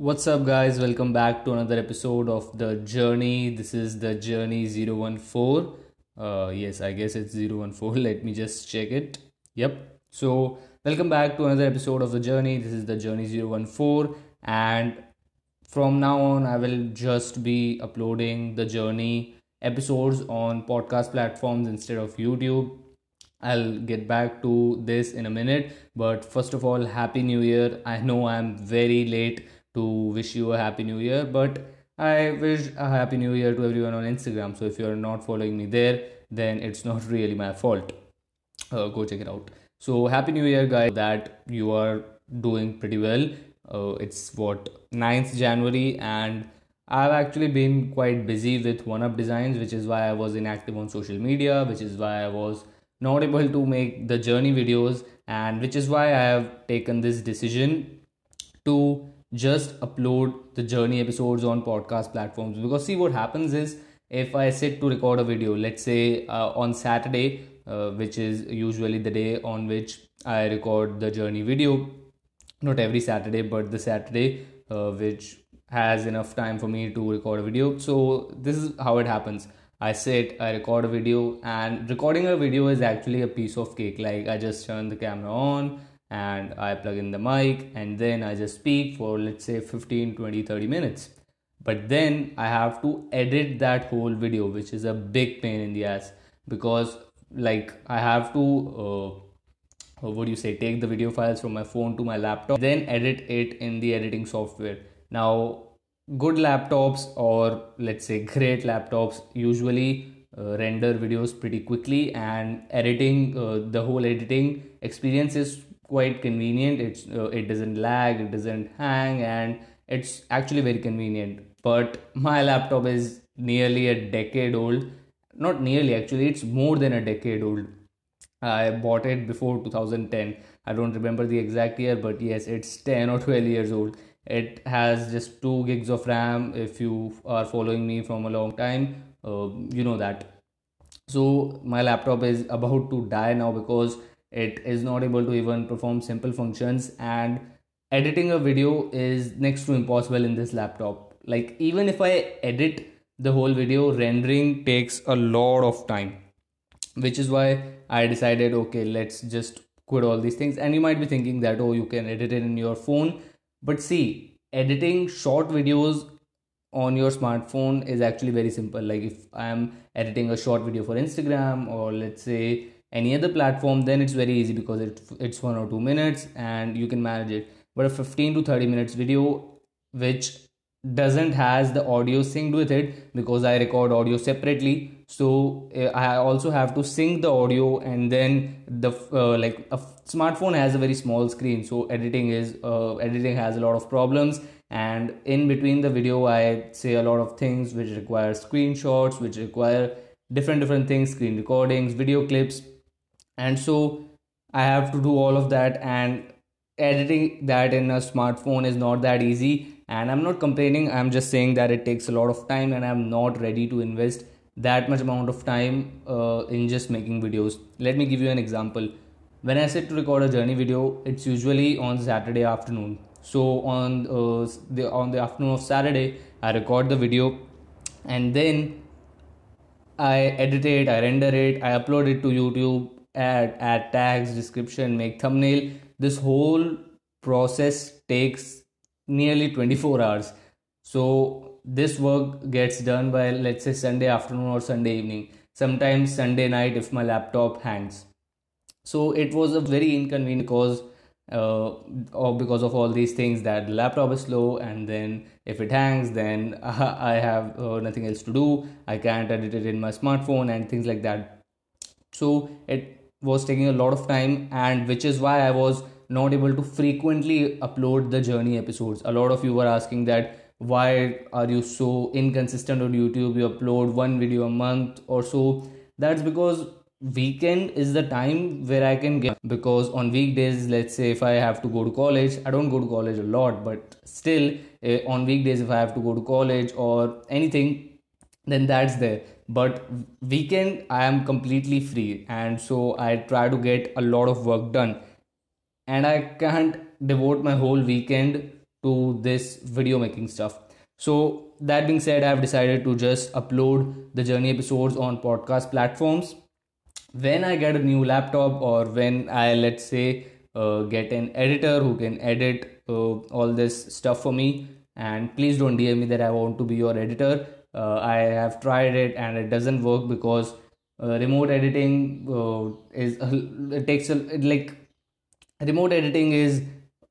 What's up, guys? Welcome back to another episode of The Journey. This is The Journey 014. Uh, yes, I guess it's 014. Let me just check it. Yep. So, welcome back to another episode of The Journey. This is The Journey 014. And from now on, I will just be uploading The Journey episodes on podcast platforms instead of YouTube. I'll get back to this in a minute. But first of all, Happy New Year. I know I'm very late to wish you a Happy New Year, but I wish a Happy New Year to everyone on Instagram. So if you're not following me there, then it's not really my fault. Uh, go check it out. So Happy New Year, guys. That you are doing pretty well. Uh, it's what 9th January and I've actually been quite busy with one up designs, which is why I was inactive on social media, which is why I was not able to make the journey videos, and which is why I have taken this decision to just upload the journey episodes on podcast platforms. Because, see, what happens is if I sit to record a video, let's say uh, on Saturday, uh, which is usually the day on which I record the journey video, not every Saturday, but the Saturday uh, which has enough time for me to record a video. So this is how it happens. I sit, I record a video, and recording a video is actually a piece of cake. Like I just turn the camera on and I plug in the mic, and then I just speak for let's say 15, 20, 30 minutes. But then I have to edit that whole video, which is a big pain in the ass because like I have to. Uh, what do you say take the video files from my phone to my laptop then edit it in the editing software now, good laptops or let's say great laptops usually uh, render videos pretty quickly and editing uh, the whole editing experience is quite convenient. It's uh, it doesn't lag it doesn't hang and it's actually very convenient. But my laptop is nearly a decade old. Not nearly actually it's more than a decade old. I bought it before 2010 i don't remember the exact year but yes it's 10 or 12 years old. It has just 2 gigs of ram if you are following me from a long time uh, you know that. So my laptop is about to die now because it is not able to even perform simple functions and editing a video is next to impossible in this laptop. Like even if i edit the whole video rendering takes a lot of time which is why i decided okay let's just quit all these things. And you might be thinking that oh you can edit it in your phone. But see, editing short videos on your smartphone is actually very simple. Like if I'm editing a short video for Instagram or let's say any other platform, then it's very easy because it, it's one or two minutes and you can manage it. But a 15 to 30 minutes video, which doesn't has the audio synced with it because I record audio separately. So eh, I also have to sync the audio and then the uh, like a smartphone has a very small screen. So editing is uh, editing has a lot of problems. And in between the video, I say a lot of things which require screenshots, which require different different things, screen recordings, video clips, and so I have to do all of that and editing that in a smartphone is not that easy. And i'm not complaining. I'm just saying that it takes a lot of time and i'm not ready to invest that much amount of time uh, in just making videos. Let me give you an example. When i sit to record a journey video it's usually on saturday afternoon. So on uh, the on the afternoon of saturday i record the video and then i edit it i render it i upload it to youtube add add tags description make thumbnail. This whole process takes nearly 24 hours. So this work gets done by let's say sunday afternoon or sunday evening. Sometimes sunday night if my laptop hangs. So it was a very inconvenient because uh, or because of all these things that the laptop is slow and then if it hangs then i have uh, nothing else to do. I can't edit it in my smartphone and things like that. So it was taking a lot of time and which is why i was not able to frequently upload the journey episodes. A lot of you were asking that why are you so inconsistent on youtube? You upload one video a month or so. That's because weekend is the time where i can get because on weekdays let's say if i have to go to college i don't go to college a lot but still uh, on weekdays if i have to go to college or anything then that's there but weekend i am completely free. And so i try to get a lot of work done. And I can't devote my whole weekend to this video making stuff. So that being said i've decided to just upload the journey episodes on podcast platforms. When i get a new laptop or when i let's say uh, get an editor who can edit uh, all this stuff for me. And please don't dm me that i want to be your editor uh, i have tried it and it doesn't work because uh, remote editing uh, is it takes a like remote editing is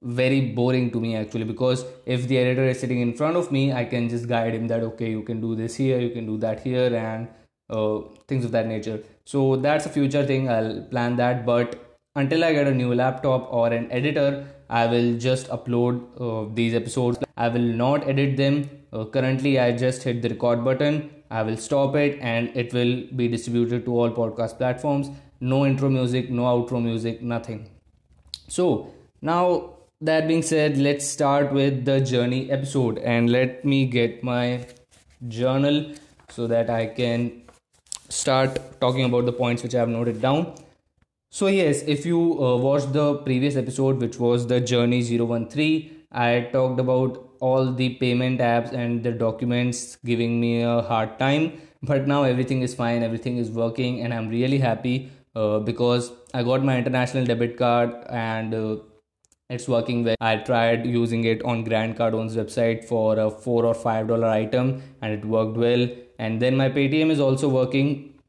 very boring to me actually because if the editor is sitting in front of me i can just guide him that okay you can do this here you can do that here and uh, things of that nature. So that's a future thing. I'll plan that. But until i get a new laptop or an editor i will just upload uh, these episodes. I will not edit them uh, currently i just hit the record button. I will stop it and it will be distributed to all podcast platforms. No intro music no outro music nothing. So now that being said let's start with the journey episode and let me get my journal so that i can start talking about the points which i have noted down. So yes if you uh, watched the previous episode which was the journey 013 i talked about all the payment apps and the documents giving me a hard time but now everything is fine everything is working and i'm really happy uh, because i got my international debit card and uh, it's working well. I tried using it on grant cardone's website for a four or five dollar item and it worked well. And then my paytm is also working.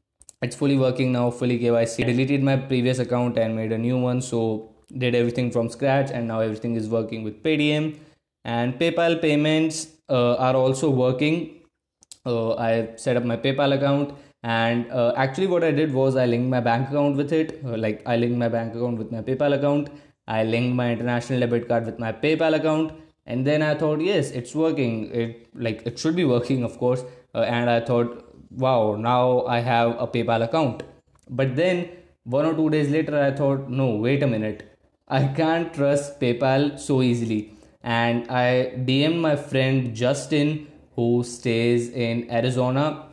It's fully working now fully kyc I deleted my previous account and made a new one so did everything from scratch and now everything is working with paytm and paypal payments uh, are also working uh, i set up my paypal account and uh, actually what i did was i linked my bank account with it uh, like i linked my bank account with my paypal account I linked my international debit card with my PayPal account, and then I thought, yes, it's working. It like it should be working, of course. Uh, and I thought, wow, now I have a PayPal account. But then one or two days later, I thought, no, wait a minute, I can't trust PayPal so easily. And I DM'd my friend Justin, who stays in Arizona,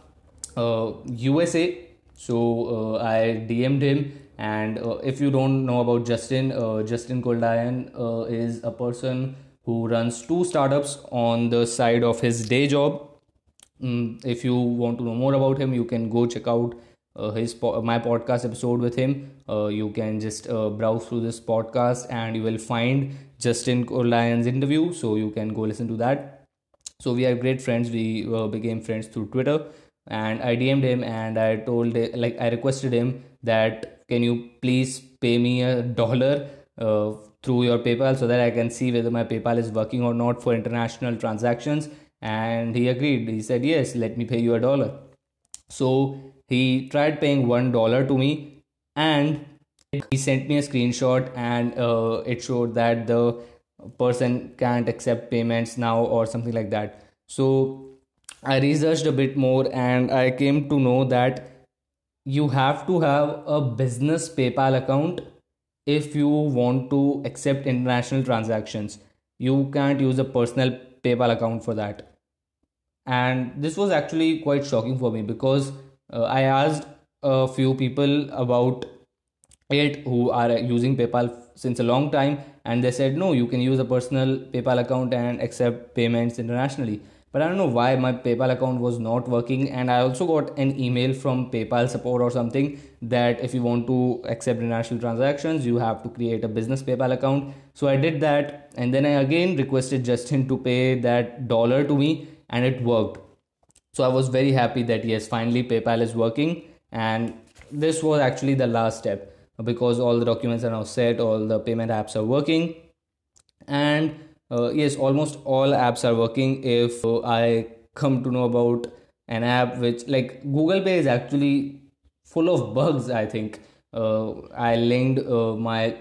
uh, USA. So uh, I DM'd him and uh, if you don't know about Justin, uh, Justin Goldayan uh, is a person who runs two startups on the side of his day job. Mm, if you want to know more about him, you can go check out his po- my podcast episode with him. Uh, you can just uh, browse through this podcast and you will find Justin Goldayan's interview. So you can go listen to that. So we are great friends. We became friends through Twitter, and I DM'd him and I told like I requested him that can you please pay me a dollar uh, through your PayPal so that I can see whether my PayPal is working or not for international transactions? And he agreed. He said, Yes, let me pay you a dollar. So he tried paying one dollar to me and he sent me a screenshot and uh, it showed that the person can't accept payments now or something like that. So I researched a bit more and I came to know that you have to have a business PayPal account if you want to accept international transactions. You can't use a personal PayPal account for that. And this was actually quite shocking for me because uh, I asked a few people about it who are using PayPal since a long time, and they said, no, you can use a personal PayPal account and accept payments internationally but I don't know why my PayPal account was not working. And I also got an email from PayPal support or something that if you want to accept international transactions, you have to create a business PayPal account. So I did that, and then I again requested Justin to pay that dollar to me, and it worked. So I was very happy that yes, finally PayPal is working, and this was actually the last step because all the documents are now set, all the payment apps are working, and uh, yes almost all apps are working. If uh, i come to know about an app which like google pay is actually full of bugs i think. Uh, i linked uh, my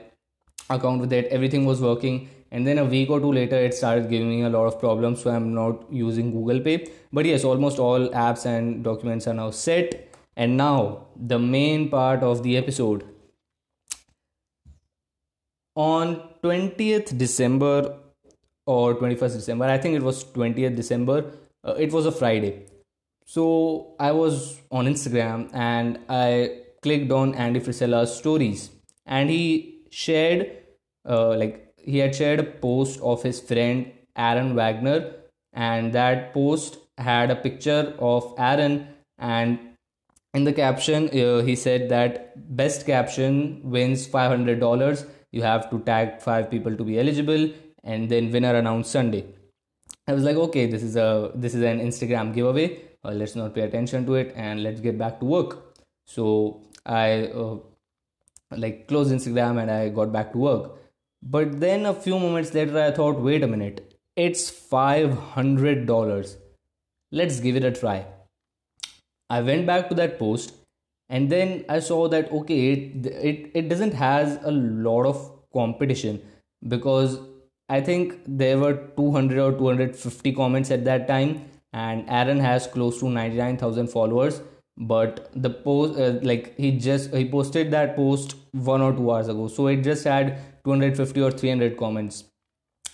account with it. Everything was working and then a week or two later it started giving me a lot of problems so i'm not using google pay but yes almost all apps and documents are now set and now the main part of the episode on 20th december or 21st December. I think it was 20th December. Uh, it was a Friday. So I was on Instagram and I clicked on Andy Frisella's stories and he shared, uh, like, he had shared a post of his friend Aaron Wagner, and that post had a picture of Aaron, and in the caption, uh, he said that best caption wins $500. You have to tag five people to be eligible, and then winner announced Sunday. I was like, okay, this is a this is an Instagram giveaway. Uh, let's not pay attention to it and let's get back to work. So I uh, like closed Instagram and I got back to work. But then a few moments later, I thought, wait a minute, it's five hundred dollars. Let's give it a try. I went back to that post and then I saw that okay, it it, it doesn't has a lot of competition because I think there were 200 or 250 comments at that time, and Aaron has close to 99,000 followers. But the post, uh, like he just he posted that post one or two hours ago, so it just had 250 or 300 comments,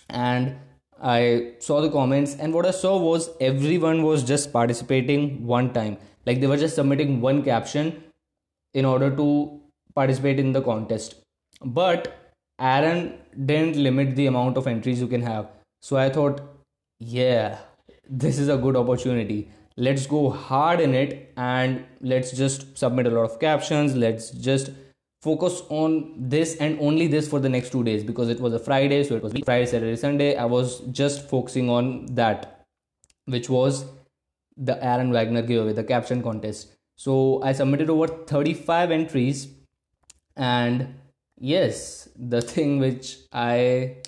and I saw the comments, and what I saw was everyone was just participating one time, like they were just submitting one caption in order to participate in the contest. But Aaron didn't limit the amount of entries you can have. So I thought, yeah, this is a good opportunity. Let's go hard in it and let's just submit a lot of captions. Let's just focus on this and only this for the next two days because it was a Friday, so it was Friday, Saturday, Sunday. I was just focusing on that, which was the Aaron Wagner giveaway, the caption contest. So I submitted over 35 entries and yes, the thing which I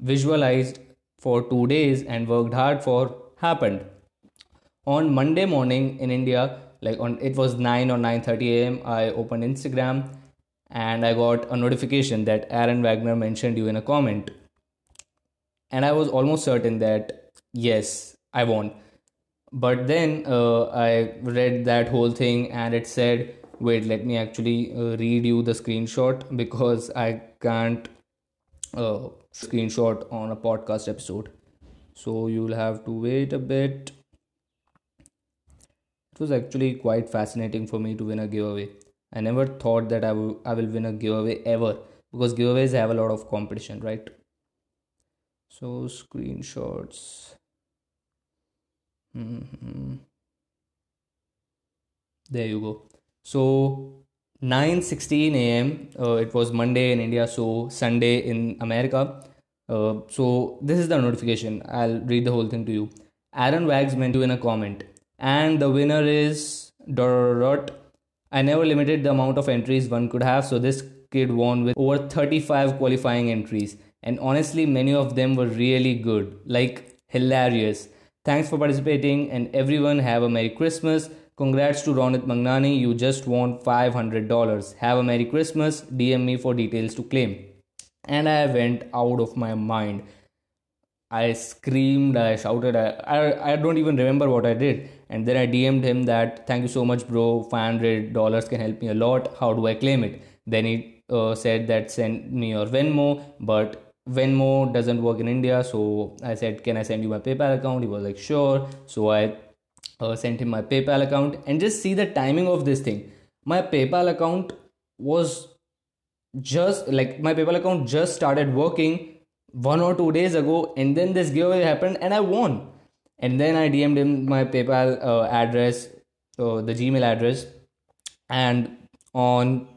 visualized for two days and worked hard for happened. On Monday morning in India, like on it was 9 or 9:30 a.m. I opened Instagram and I got a notification that Aaron Wagner mentioned you in a comment. And I was almost certain that yes, I won. But then uh, I read that whole thing and it said wait let me actually uh, read you the screenshot because i can't uh, screenshot on a podcast episode so you'll have to wait a bit it was actually quite fascinating for me to win a giveaway i never thought that I will, I will win a giveaway ever because giveaways have a lot of competition right so screenshots mm-hmm. there you go so 9:16 a.m. Uh, it was Monday in India, so Sunday in America. Uh, so this is the notification. I'll read the whole thing to you. Aaron Wags meant to in a comment, and the winner is dot. I never limited the amount of entries one could have, so this kid won with over 35 qualifying entries, and honestly, many of them were really good, like hilarious. Thanks for participating, and everyone have a Merry Christmas. Congrats to Ronit Mangnani, you just won $500. Have a Merry Christmas. DM me for details to claim. And I went out of my mind. I screamed, I shouted, I, I, I don't even remember what I did. And then I DM'd him that, thank you so much, bro. $500 can help me a lot. How do I claim it? Then he uh, said that send me your Venmo, but Venmo doesn't work in India. So I said, can I send you my PayPal account? He was like, sure. So I uh, sent him my PayPal account and just see the timing of this thing. My PayPal account was just like my PayPal account just started working one or two days ago, and then this giveaway happened and I won. And then I DM'd him my PayPal uh, address, uh, the Gmail address, and on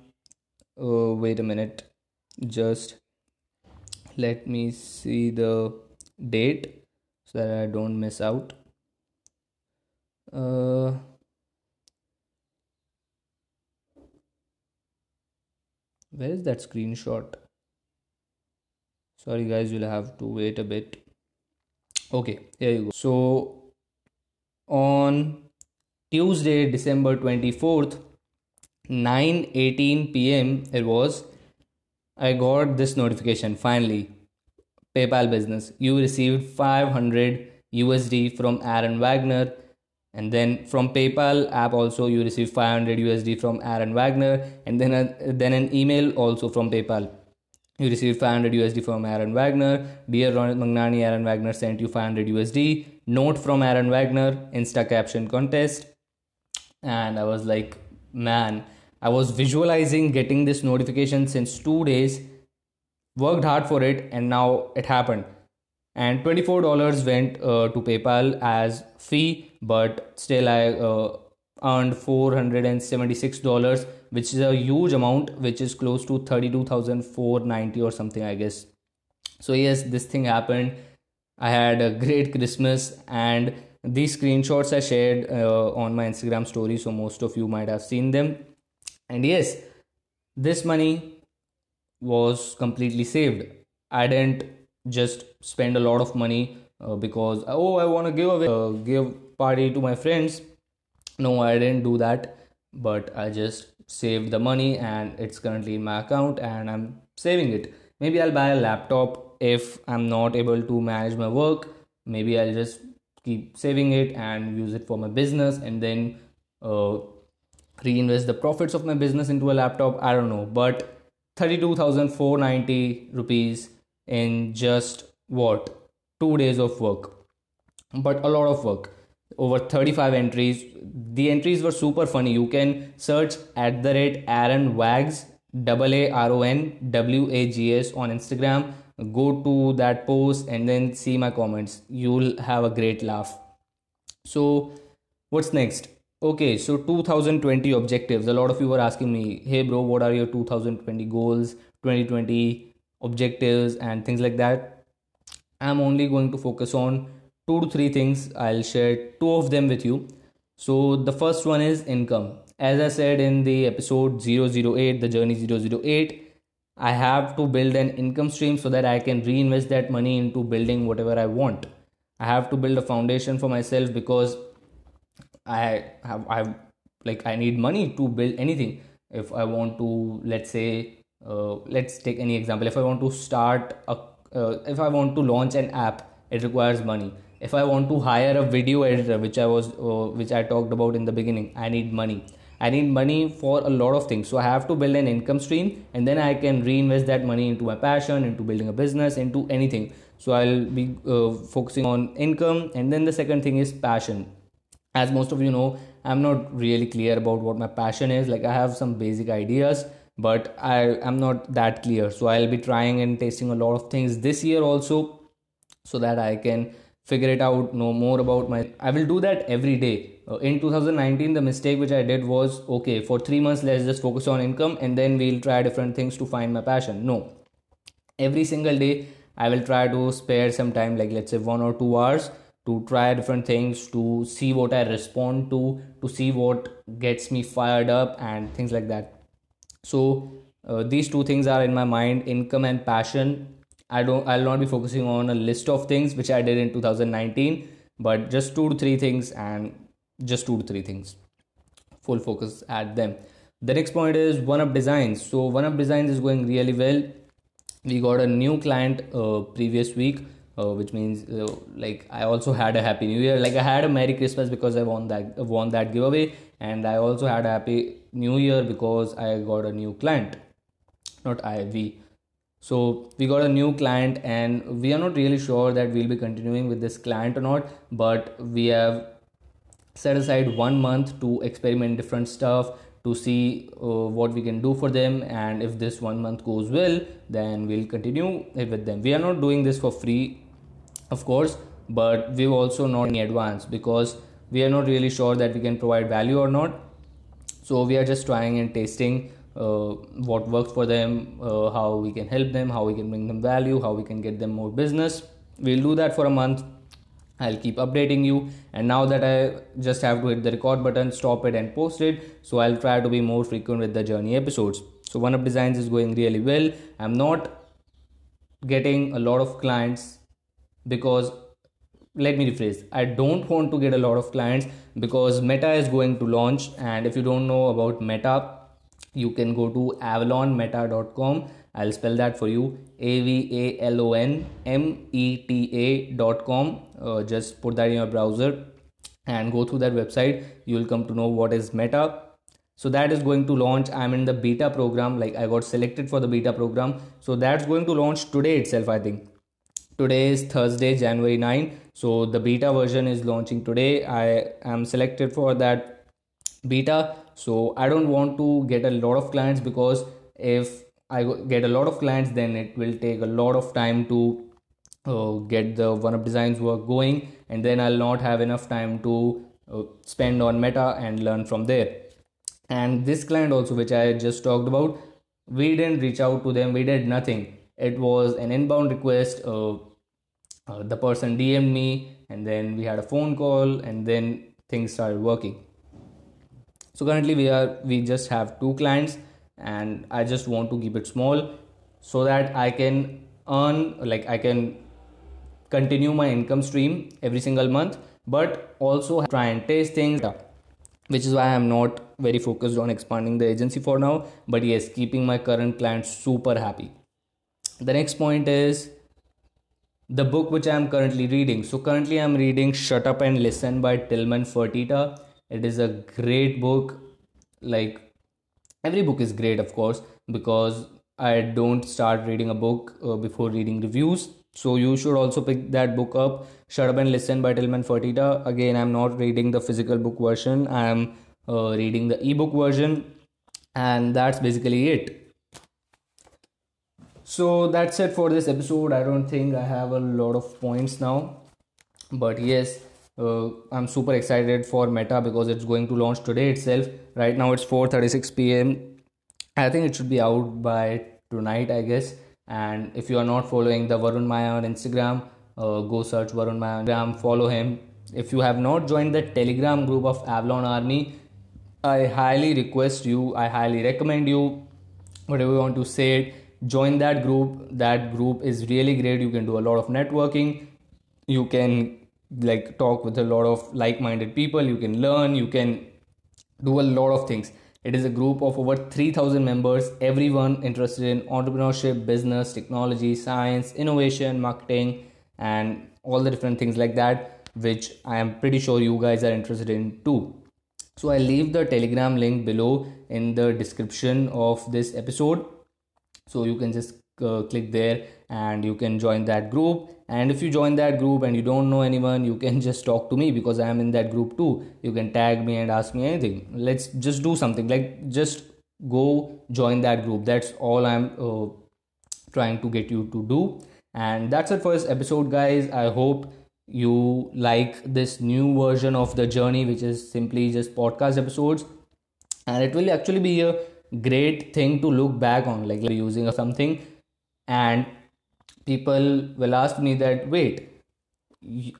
uh, wait a minute, just let me see the date so that I don't miss out. Uh, where is that screenshot? Sorry guys you'll have to wait a bit okay here you go so on tuesday december 24th 9:18 p.m. it was i got this notification finally paypal business you received 500 usd from aaron wagner and then from paypal app also you receive 500 usd from aaron wagner and then a, then an email also from paypal you received 500 usd from aaron wagner. Dear ronit mangnani aaron wagner sent you 500 usd note from aaron wagner insta caption contest. And i was like man i was visualizing getting this notification since two days. Worked hard for it and now it happened. And $24 went uh, to PayPal as fee, but still I uh, earned $476, which is a huge amount, which is close to 32,490 or something, I guess. So, yes, this thing happened. I had a great Christmas, and these screenshots I shared uh, on my Instagram story, so most of you might have seen them. And yes, this money was completely saved. I didn't just spend a lot of money uh, because oh I want to give away uh, give party to my friends. No, I didn't do that, but I just saved the money and it's currently in my account and I'm saving it. Maybe I'll buy a laptop if I'm not able to manage my work. Maybe I'll just keep saving it and use it for my business and then uh, reinvest the profits of my business into a laptop. I don't know, but 32,490 rupees in just what two days of work, but a lot of work. Over 35 entries. The entries were super funny. You can search at the rate Aaron Wags, double A R O N W A G S on Instagram. Go to that post and then see my comments. You'll have a great laugh. So, what's next? Okay, so 2020 objectives. A lot of you were asking me, hey bro, what are your 2020 goals, 2020 objectives, and things like that. I'm only going to focus on two to three things. I'll share two of them with you. So, the first one is income. As I said in the episode 008, the journey 008, I have to build an income stream so that I can reinvest that money into building whatever I want. I have to build a foundation for myself because I have I like I need money to build anything. If I want to, let's say, uh, let's take any example. If I want to start a, uh, if I want to launch an app, it requires money. If I want to hire a video editor, which I was, uh, which I talked about in the beginning, I need money. I need money for a lot of things. So I have to build an income stream, and then I can reinvest that money into my passion, into building a business, into anything. So I'll be uh, focusing on income, and then the second thing is passion as most of you know i'm not really clear about what my passion is like i have some basic ideas but i am not that clear so i'll be trying and tasting a lot of things this year also so that i can figure it out know more about my i will do that every day. Uh, in 2019 the mistake which i did was okay for 3 months let's just focus on income and then we'll try different things to find my passion. No. Every single day i will try to spare some time like let's say 1 or 2 hours to try different things to see what i respond to to see what gets me fired up and things like that. So uh, these two things are in my mind income and passion i don't i'll not be focusing on a list of things which i did in 2019 but just two to three things and just two to three things full focus at them the next point is one up designs so one up designs is going really well we got a new client uh, previous week uh, which means uh, like I also had a happy new year. Like I had a merry Christmas because I won that won that giveaway, and I also had a happy new year because I got a new client. Not I we. So we got a new client, and we are not really sure that we'll be continuing with this client or not. But we have set aside one month to experiment different stuff to see uh, what we can do for them and if this one month goes well then we'll continue with them we are not doing this for free of course but we've also not in advance because we are not really sure that we can provide value or not so we are just trying and testing uh, what works for them uh, how we can help them how we can bring them value how we can get them more business. We'll do that for a month. I'll keep updating you. And now that I just have to hit the record button stop it and post it so I'll try to be more frequent with the journey episodes. So one up designs is going really well. I'm not getting a lot of clients because let me rephrase i don't want to get a lot of clients because meta is going to launch. And if you don't know about meta you can go to avalonmeta.com i'll spell that for you. A v a l o n m e t a.com uh, just put that in your browser and go through that website. You'll come to know what is meta. So that is going to launch. I'm in the beta program. Like i got selected for the beta program. So that's going to launch today itself i think. Today is thursday january 9 so the beta version is launching today. I am selected for that beta so i don't want to get a lot of clients because if i get a lot of clients then it will take a lot of time to uh, get the one up designs work going and then i'll not have enough time to uh, spend on meta and learn from there. And this client also which i just talked about we didn't reach out to them we did nothing. It was an inbound request uh, uh, the person dm'd me and then we had a phone call and then things started working so currently we are we just have two clients and i just want to keep it small so that i can earn like i can continue my income stream every single month but also try and taste things which is why i'm not very focused on expanding the agency for now. But yes keeping my current clients super happy. The next point is the book which i am currently reading. So currently i'm reading shut up and listen by tilman fertitta it is a great book. Like every book is great of course because i don't start reading a book uh, before reading reviews. So you should also pick that book up. Shut up and listen by tilman fertitta. Again i'm not reading the physical book version. I'm uh, reading the ebook version. And that's basically it. So that's it for this episode. I don't think i have a lot of points now. But yes uh, i'm super excited for meta because it's going to launch today itself right now it's 4:36 p.m i think it should be out by tonight i guess and if you are not following the varun mayya on instagram uh, go search varun mayya on instagram follow him if you have not joined the telegram group of avalon army I highly request you, I highly recommend you, whatever you want to say it, join that group. That group is really great. You can do a lot of networking. You can like talk with a lot of like-minded people. You can learn. You can do a lot of things. It is a group of over 3000 members, everyone interested in entrepreneurship, business, technology, science, innovation, marketing, and all the different things like that, which I am pretty sure you guys are interested in too so i'll leave the telegram link below in the description of this episode so you can just uh, click there and you can join that group. And if you join that group and you don't know anyone you can just talk to me because i am in that group too. You can tag me and ask me anything. Let's just do something like just go join that group. That's all i'm uh, trying to get you to do. And that's it for this episode guys. I hope you like this new version of the journey which is simply just podcast episodes. And it will actually be a great thing to look back on like using something and people will ask me that wait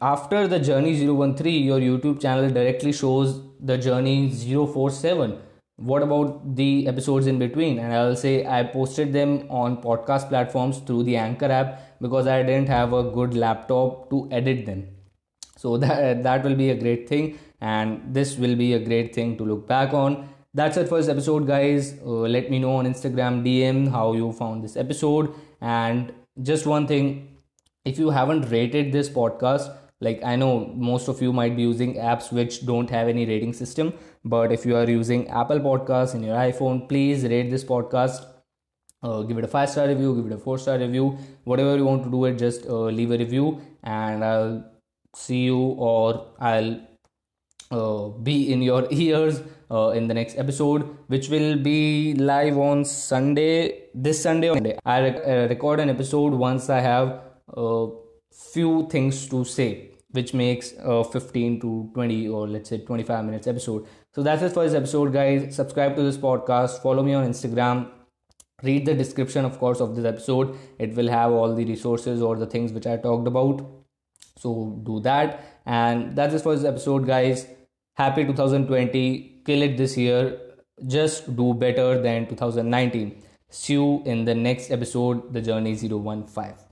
after the journey 013 your youtube channel directly shows the journey 047 what about the episodes in between? And i'll say i posted them on podcast platforms through the anchor app because i didn't have a good laptop to edit them. So that that will be a great thing and this will be a great thing to look back on. That's it for this episode guys. Uh, let me know on instagram dm how you found this episode and just one thing if you haven't rated this podcast like i know most of you might be using apps which don't have any rating system but if you are using apple podcasts in your iphone please rate this podcast. Uh, give it a five star review give it a four star review. Whatever you want to do it just uh, leave a review and i'll see you or i'll uh, be in your ears uh, in the next episode which will be live on sunday this sunday, i rec- uh, record an episode once i have a few things to say which makes a 15 to 20 or let's say 25 minutes episode. So that's it for this episode guys. Subscribe to this podcast. Follow me on instagram. Read the description of course of this episode. It will have all the resources or the things which i talked about. So do that. And that's it for this episode guys happy 2020 kill it this year. Just do better than 2019 see you in the next episode the journey 015